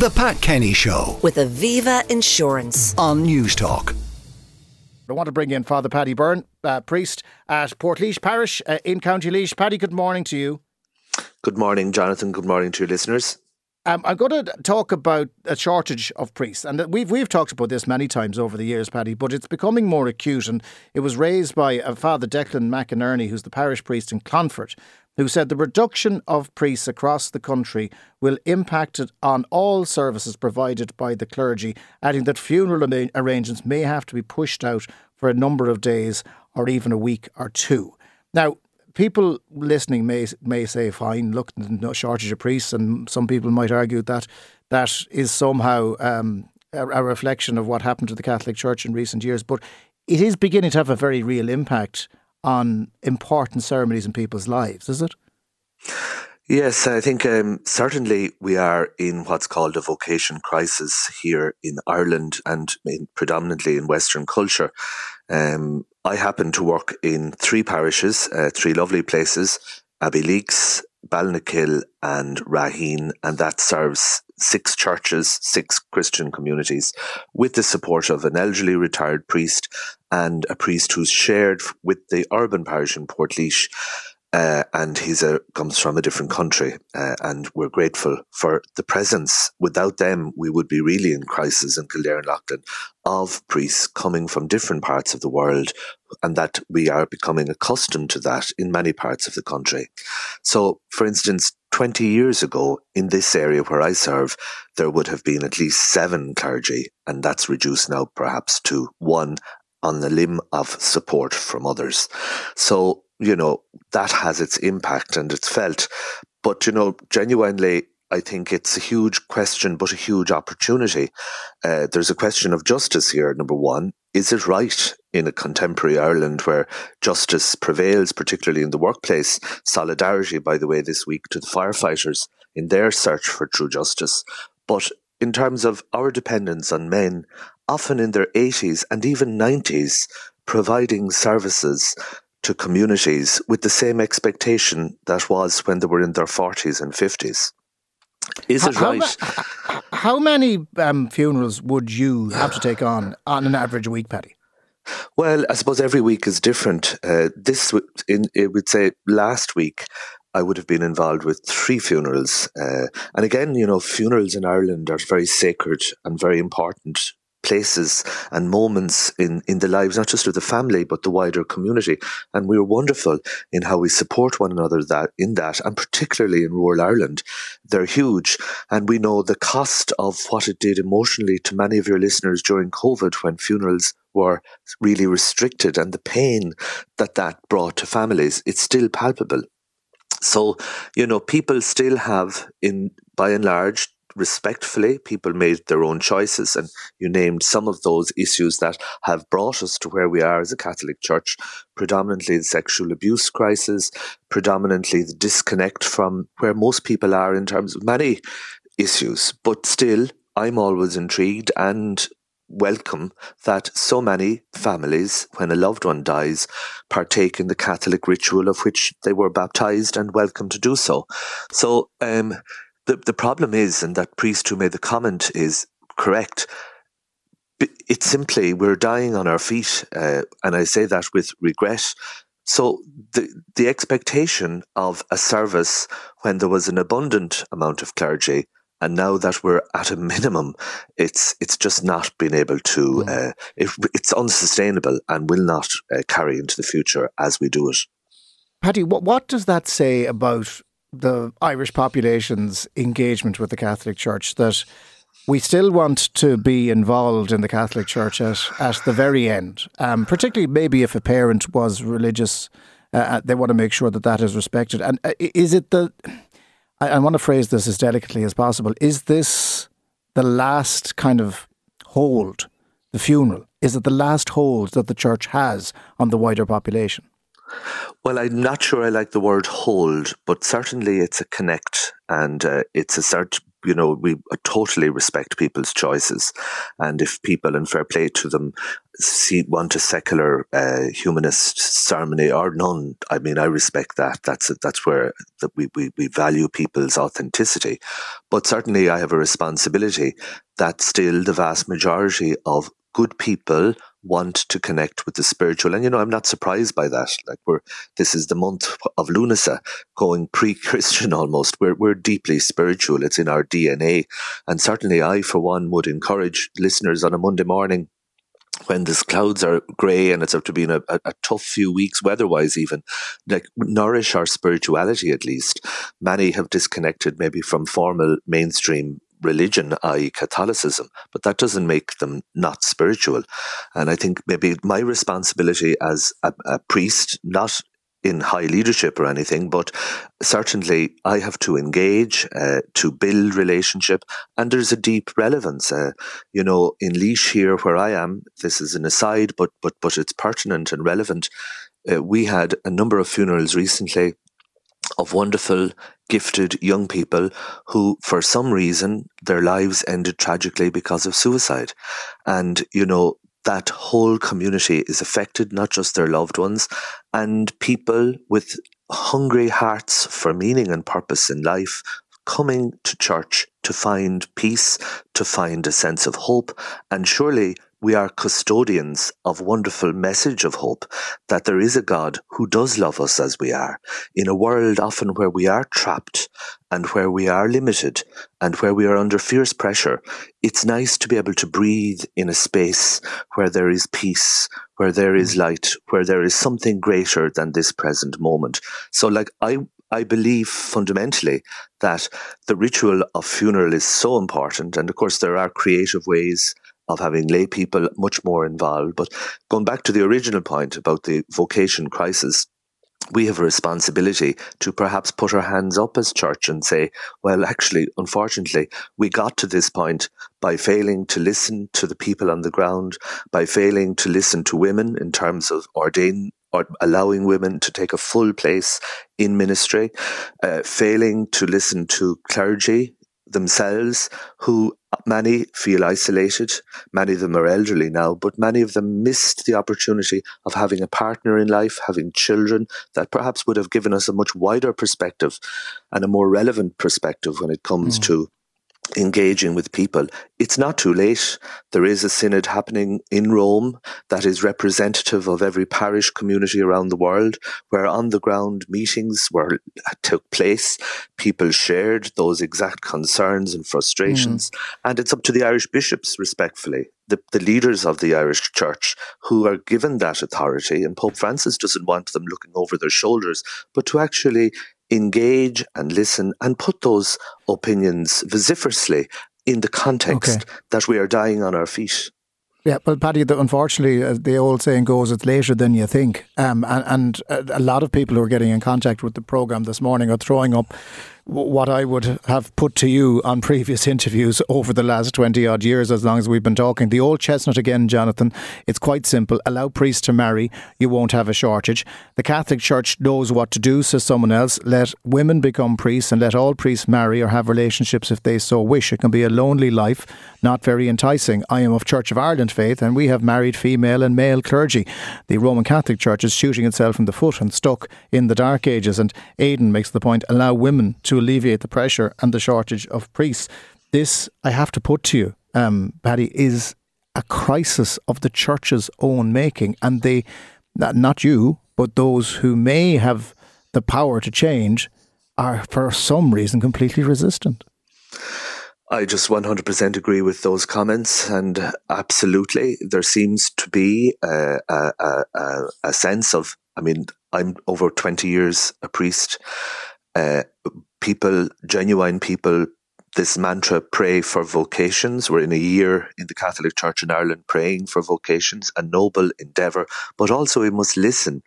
The Pat Kenny Show with Aviva Insurance. on Newstalk. I want to bring in Father Paddy Byrne, uh, priest at Portlaoise Parish uh, in County Laois. Paddy, good morning to you. Good morning, Jonathan. Good morning to your listeners. Um, I'm going to talk about a shortage of priests, and we've we've talked about this many times over the years, Paddy. But it's becoming more acute, and it was raised by uh, Father Declan McInerney, who's the parish priest in Clonfert, who said the reduction of priests across the country will impact it on all services provided by the clergy, adding that funeral arra- arrangements may have to be pushed out for a number of days or even a week or two. Now, people listening may may say, "Fine, look, no shortage of priests," and some people might argue that that is somehow um, a, a reflection of what happened to the Catholic Church in recent years. But it is beginning to have a very real impact on important ceremonies in people's lives, is it? Yes, I think um, certainly we are in what's called a vocation crisis here in Ireland and in, predominantly in Western culture. Um, I happen to work in three parishes, uh, three lovely places, Abbeyleix, Ballinakill and Raheen, and that serves six churches, six Christian communities, with the support of an elderly retired priest and a priest who's shared with the urban parish in Portlaoise. Uh, and he's a comes from a different country, uh, and we're grateful for the presence. Without them, we would be really in crisis in Kildare and Leighlin of priests coming from different parts of the world, and that we are becoming accustomed to that in many parts of the country. So, for instance, 20 years ago, in this area where I serve, there would have been at least seven clergy, and that's reduced now perhaps to one on the limb of support from others. So, you know, that has its impact and it's felt. But, you know, genuinely, I think it's a huge question, but a huge opportunity. Uh, there's a question of justice here, number one. Is it right in a contemporary Ireland where justice prevails, particularly in the workplace? Solidarity, by the way, this week to the firefighters in their search for true justice. But in terms of our dependence on men, often in their 80s and even 90s, providing services to communities with the same expectation that was when they were in their 40s and 50s. Is it How- right? How, how many um, funerals would you have to take on on an average week, Paddy? Well, I suppose every week is different. Uh, this, w- in, it would say last week, I would have been involved with three funerals. Uh, and again, you know, funerals in Ireland are very sacred and very important places and moments in, in the lives, not just of the family, but the wider community. And we're wonderful in how we support one another that in that, and particularly in rural Ireland. They're huge. And we know the cost of what it did emotionally to many of your listeners during COVID when funerals were really restricted and the pain that that brought to families. It's still palpable. So, you know, people still have, in by and large, respectfully, people made their own choices, and you named some of those issues that have brought us to where we are as a Catholic Church. Predominantly the sexual abuse crisis, predominantly the disconnect from where most people are in terms of many issues. But still, I'm always intrigued and welcome that so many families, when a loved one dies, partake in the Catholic ritual of which they were baptized and welcome to do so. So um, the the problem is, and that priest who made the comment is correct. It's simply we're dying on our feet, uh, and I say that with regret. So the the expectation of a service when there was an abundant amount of clergy, and now that we're at a minimum, it's it's just not been able to. Uh, it, it's unsustainable and will not uh, carry into the future as we do it. Paddy, what, what does that say about the Irish population's engagement with the Catholic Church? That we still want to be involved in the Catholic Church at, at the very end, um, particularly maybe if a parent was religious, uh, they want to make sure that that is respected. And uh, is it the, I, I want to phrase this as delicately as possible, is this the last kind of hold, the funeral? Is it the last hold that the church has on the wider population? Well, I'm not sure I like the word hold, but certainly it's a connect and uh, it's a cert- you know, we totally respect people's choices. And if people, and fair play to them, see, want a secular uh, humanist ceremony or none, I mean, I respect that. That's that's where that we, we, we value people's authenticity. But certainly I have a responsibility that still the vast majority of good people want to connect with the spiritual. And you know, I'm not surprised by that. Like we're this is the month of Lunasa, going pre-Christian almost. We're we're deeply spiritual. It's in our DNA. And certainly I for one would encourage listeners on a Monday morning when the clouds are grey and it's up to being a, a, a, tough few weeks weather-wise even like nourish our spirituality at least many have disconnected maybe from formal mainstream religion, i.e., Catholicism, but that doesn't make them not spiritual. And I think maybe my responsibility as a, a priest, not in high leadership or anything, but certainly I have to engage uh, to build relationship, and there's a deep relevance. Uh, you know, in Laois here, where I am, this is an aside, but but but it's pertinent and relevant. Uh, we had a number of funerals recently of wonderful, gifted young people who, for some reason, their lives ended tragically because of suicide. And, you know, that whole community is affected, not just their loved ones, and people with hungry hearts for meaning and purpose in life coming to church to find peace, to find a sense of hope, and surely we are custodians of wonderful message of hope that there is a God who does love us as we are in a world often where we are trapped and where we are limited and where we are under fierce pressure. It's nice to be able to breathe in a space where there is peace, where there is mm. light, where there is something greater than this present moment. So like I, I believe fundamentally that the ritual of funeral is so important. And of course, there are creative ways of having lay people much more involved. But going back to the original point about the vocation crisis, we have a responsibility to perhaps put our hands up as church and say, well, actually, unfortunately, we got to this point by failing to listen to the people on the ground, by failing to listen to women in terms of ordain or allowing women to take a full place in ministry, uh, failing to listen to clergy themselves who many feel isolated. Many of them are elderly now, but many of them missed the opportunity of having a partner in life, having children that perhaps would have given us a much wider perspective and a more relevant perspective when it comes mm. to engaging with people. It's not too late. There is a synod happening in Rome that is representative of every parish community around the world, where on the ground meetings were took place. People shared those exact concerns and frustrations, mm. and it's up to the Irish bishops, respectfully, the, the leaders of the Irish Church, who are given that authority. And Pope Francis doesn't want them looking over their shoulders, but to actually engage and listen and put those opinions vociferously in the context okay. that we are dying on our feet. Yeah, well, Paddy, unfortunately, as the old saying goes, it's later than you think. Um, and, and a lot of people who are getting in contact with the programme this morning are throwing up what I would have put to you on previous interviews over the last 20 odd years, as long as we've been talking. The old chestnut again, Jonathan. It's quite simple. Allow priests to marry, you won't have a shortage. The Catholic Church knows what to do, says someone else. Let women become priests and let all priests marry or have relationships if they so wish. It can be a lonely life, not very enticing. I am of Church of Ireland faith, and we have married female and male clergy. The Roman Catholic Church is shooting itself in the foot and stuck in the Dark Ages. And Aidan makes the point allow women to alleviate the pressure and the shortage of priests. This, I have to put to you, um, Paddy, is a crisis of the church's own making. And they, not you, but those who may have the power to change are, for some reason, completely resistant. I just 100% agree with those comments. And absolutely, there seems to be a, a, a, a sense of, I mean, I'm over 20 years a priest. Uh, people, genuine people, this mantra, pray for vocations. We're in a year in the Catholic Church in Ireland praying for vocations, a noble endeavour, but also we must listen.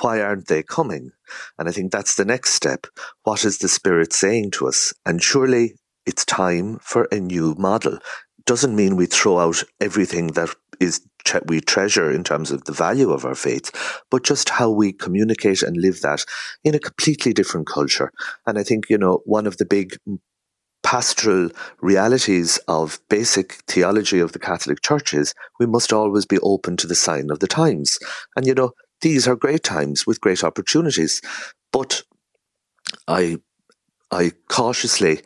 Why aren't they coming? And I think that's the next step. What is the Spirit saying to us? And surely it's time for a new model. Doesn't mean we throw out everything that is we treasure in terms of the value of our faith, but just how we communicate and live that in a completely different culture. And I think, you know, one of the big pastoral realities of basic theology of the Catholic Church is we must always be open to the sign of the times. And you know, these are great times with great opportunities. But I I cautiously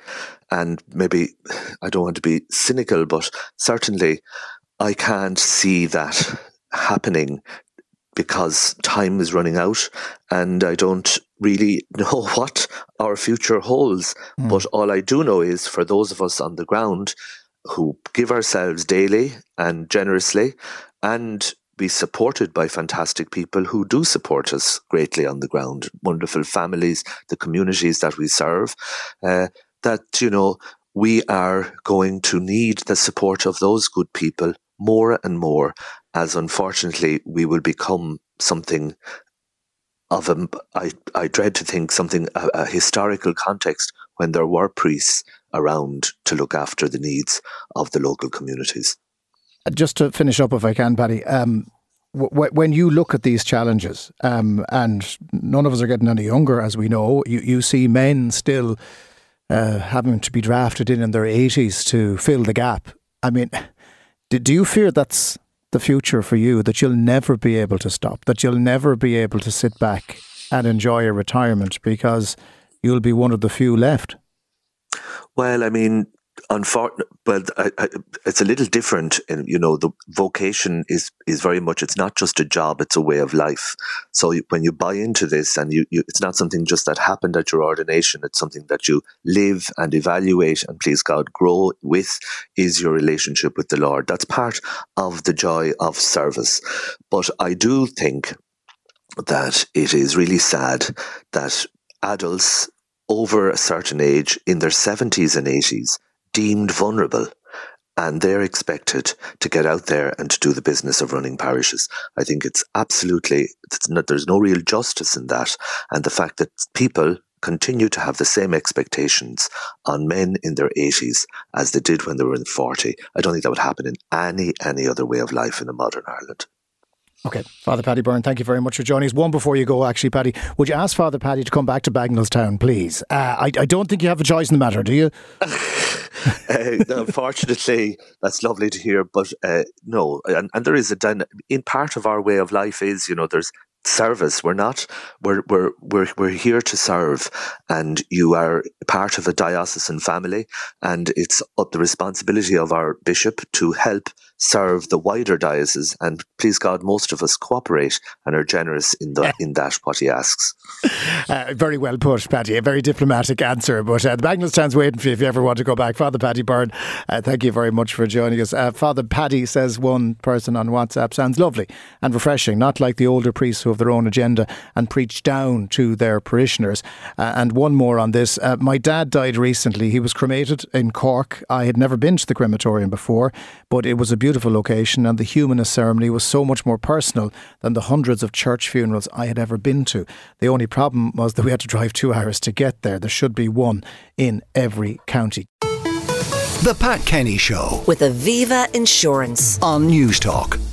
and maybe I don't want to be cynical, but certainly I can't see that happening because time is running out and I don't really know what our future holds. Mm. But all I do know is for those of us on the ground who give ourselves daily and generously and be supported by fantastic people who do support us greatly on the ground, wonderful families, the communities that we serve, uh, that, you know, we are going to need the support of those good people more and more as unfortunately we will become something of a, I, I dread to think something, a, a historical context when there were priests around to look after the needs of the local communities. Uh, just to finish up, if I can, Paddy, um, w- when you look at these challenges, um, and none of us are getting any younger, as we know, you, you see men still uh, having to be drafted in in their 80s to fill the gap. I mean, do, do you fear that's the future for you, that you'll never be able to stop, that you'll never be able to sit back and enjoy a retirement because you'll be one of the few left? Well, I mean, unfortunate, but I, I, it's a little different. And you know, the vocation is is very much. It's not just a job; it's a way of life. So when you buy into this, and you, you, it's not something just that happened at your ordination. It's something that you live and evaluate, and please God, grow with. Is your relationship with the Lord? That's part of the joy of service. But I do think that it is really sad that adults over a certain age in their 70s and 80s deemed vulnerable and they're expected to get out there and to do the business of running parishes. I think it's absolutely, it's not, there's no real justice in that. And the fact that people continue to have the same expectations on men in their 80s as they did when they were in 40, I don't think that would happen in any, any other way of life in a modern Ireland. Okay, Father Paddy Byrne, thank you very much for joining us. One before you go, actually, Paddy, would you ask Father Paddy to come back to Bagenalstown, please? Uh, I, I don't think you have a choice in the matter, do you? uh, unfortunately, that's lovely to hear, but uh, no, and, and there is a in part of our way of life is you know there's service. We're not. We're we're we're we're here to serve, and you are part of a diocesan family, and it's the responsibility of our bishop to help serve the wider diocese. And please God, most of us cooperate and are generous in the in that what he asks. Uh, very well put, Paddy. A very diplomatic answer. But uh, the Bagenalstown's waiting for you if you ever want to go back. Father Paddy Byrne, uh, thank you very much for joining us. Uh, Father Paddy says one person on WhatsApp sounds lovely and refreshing, not like the older priests who have their own agenda and preach down to their parishioners. Uh, and one more on this. Uh, my dad died recently. He was cremated in Cork. I had never been to the crematorium before, but it was a beautiful location and the humanist ceremony was so much more personal than the hundreds of church funerals I had ever been to. The only problem was that we had to drive two hours to get there. There should be one in every county. The Pat Kenny Show with Aviva Insurance on Newstalk.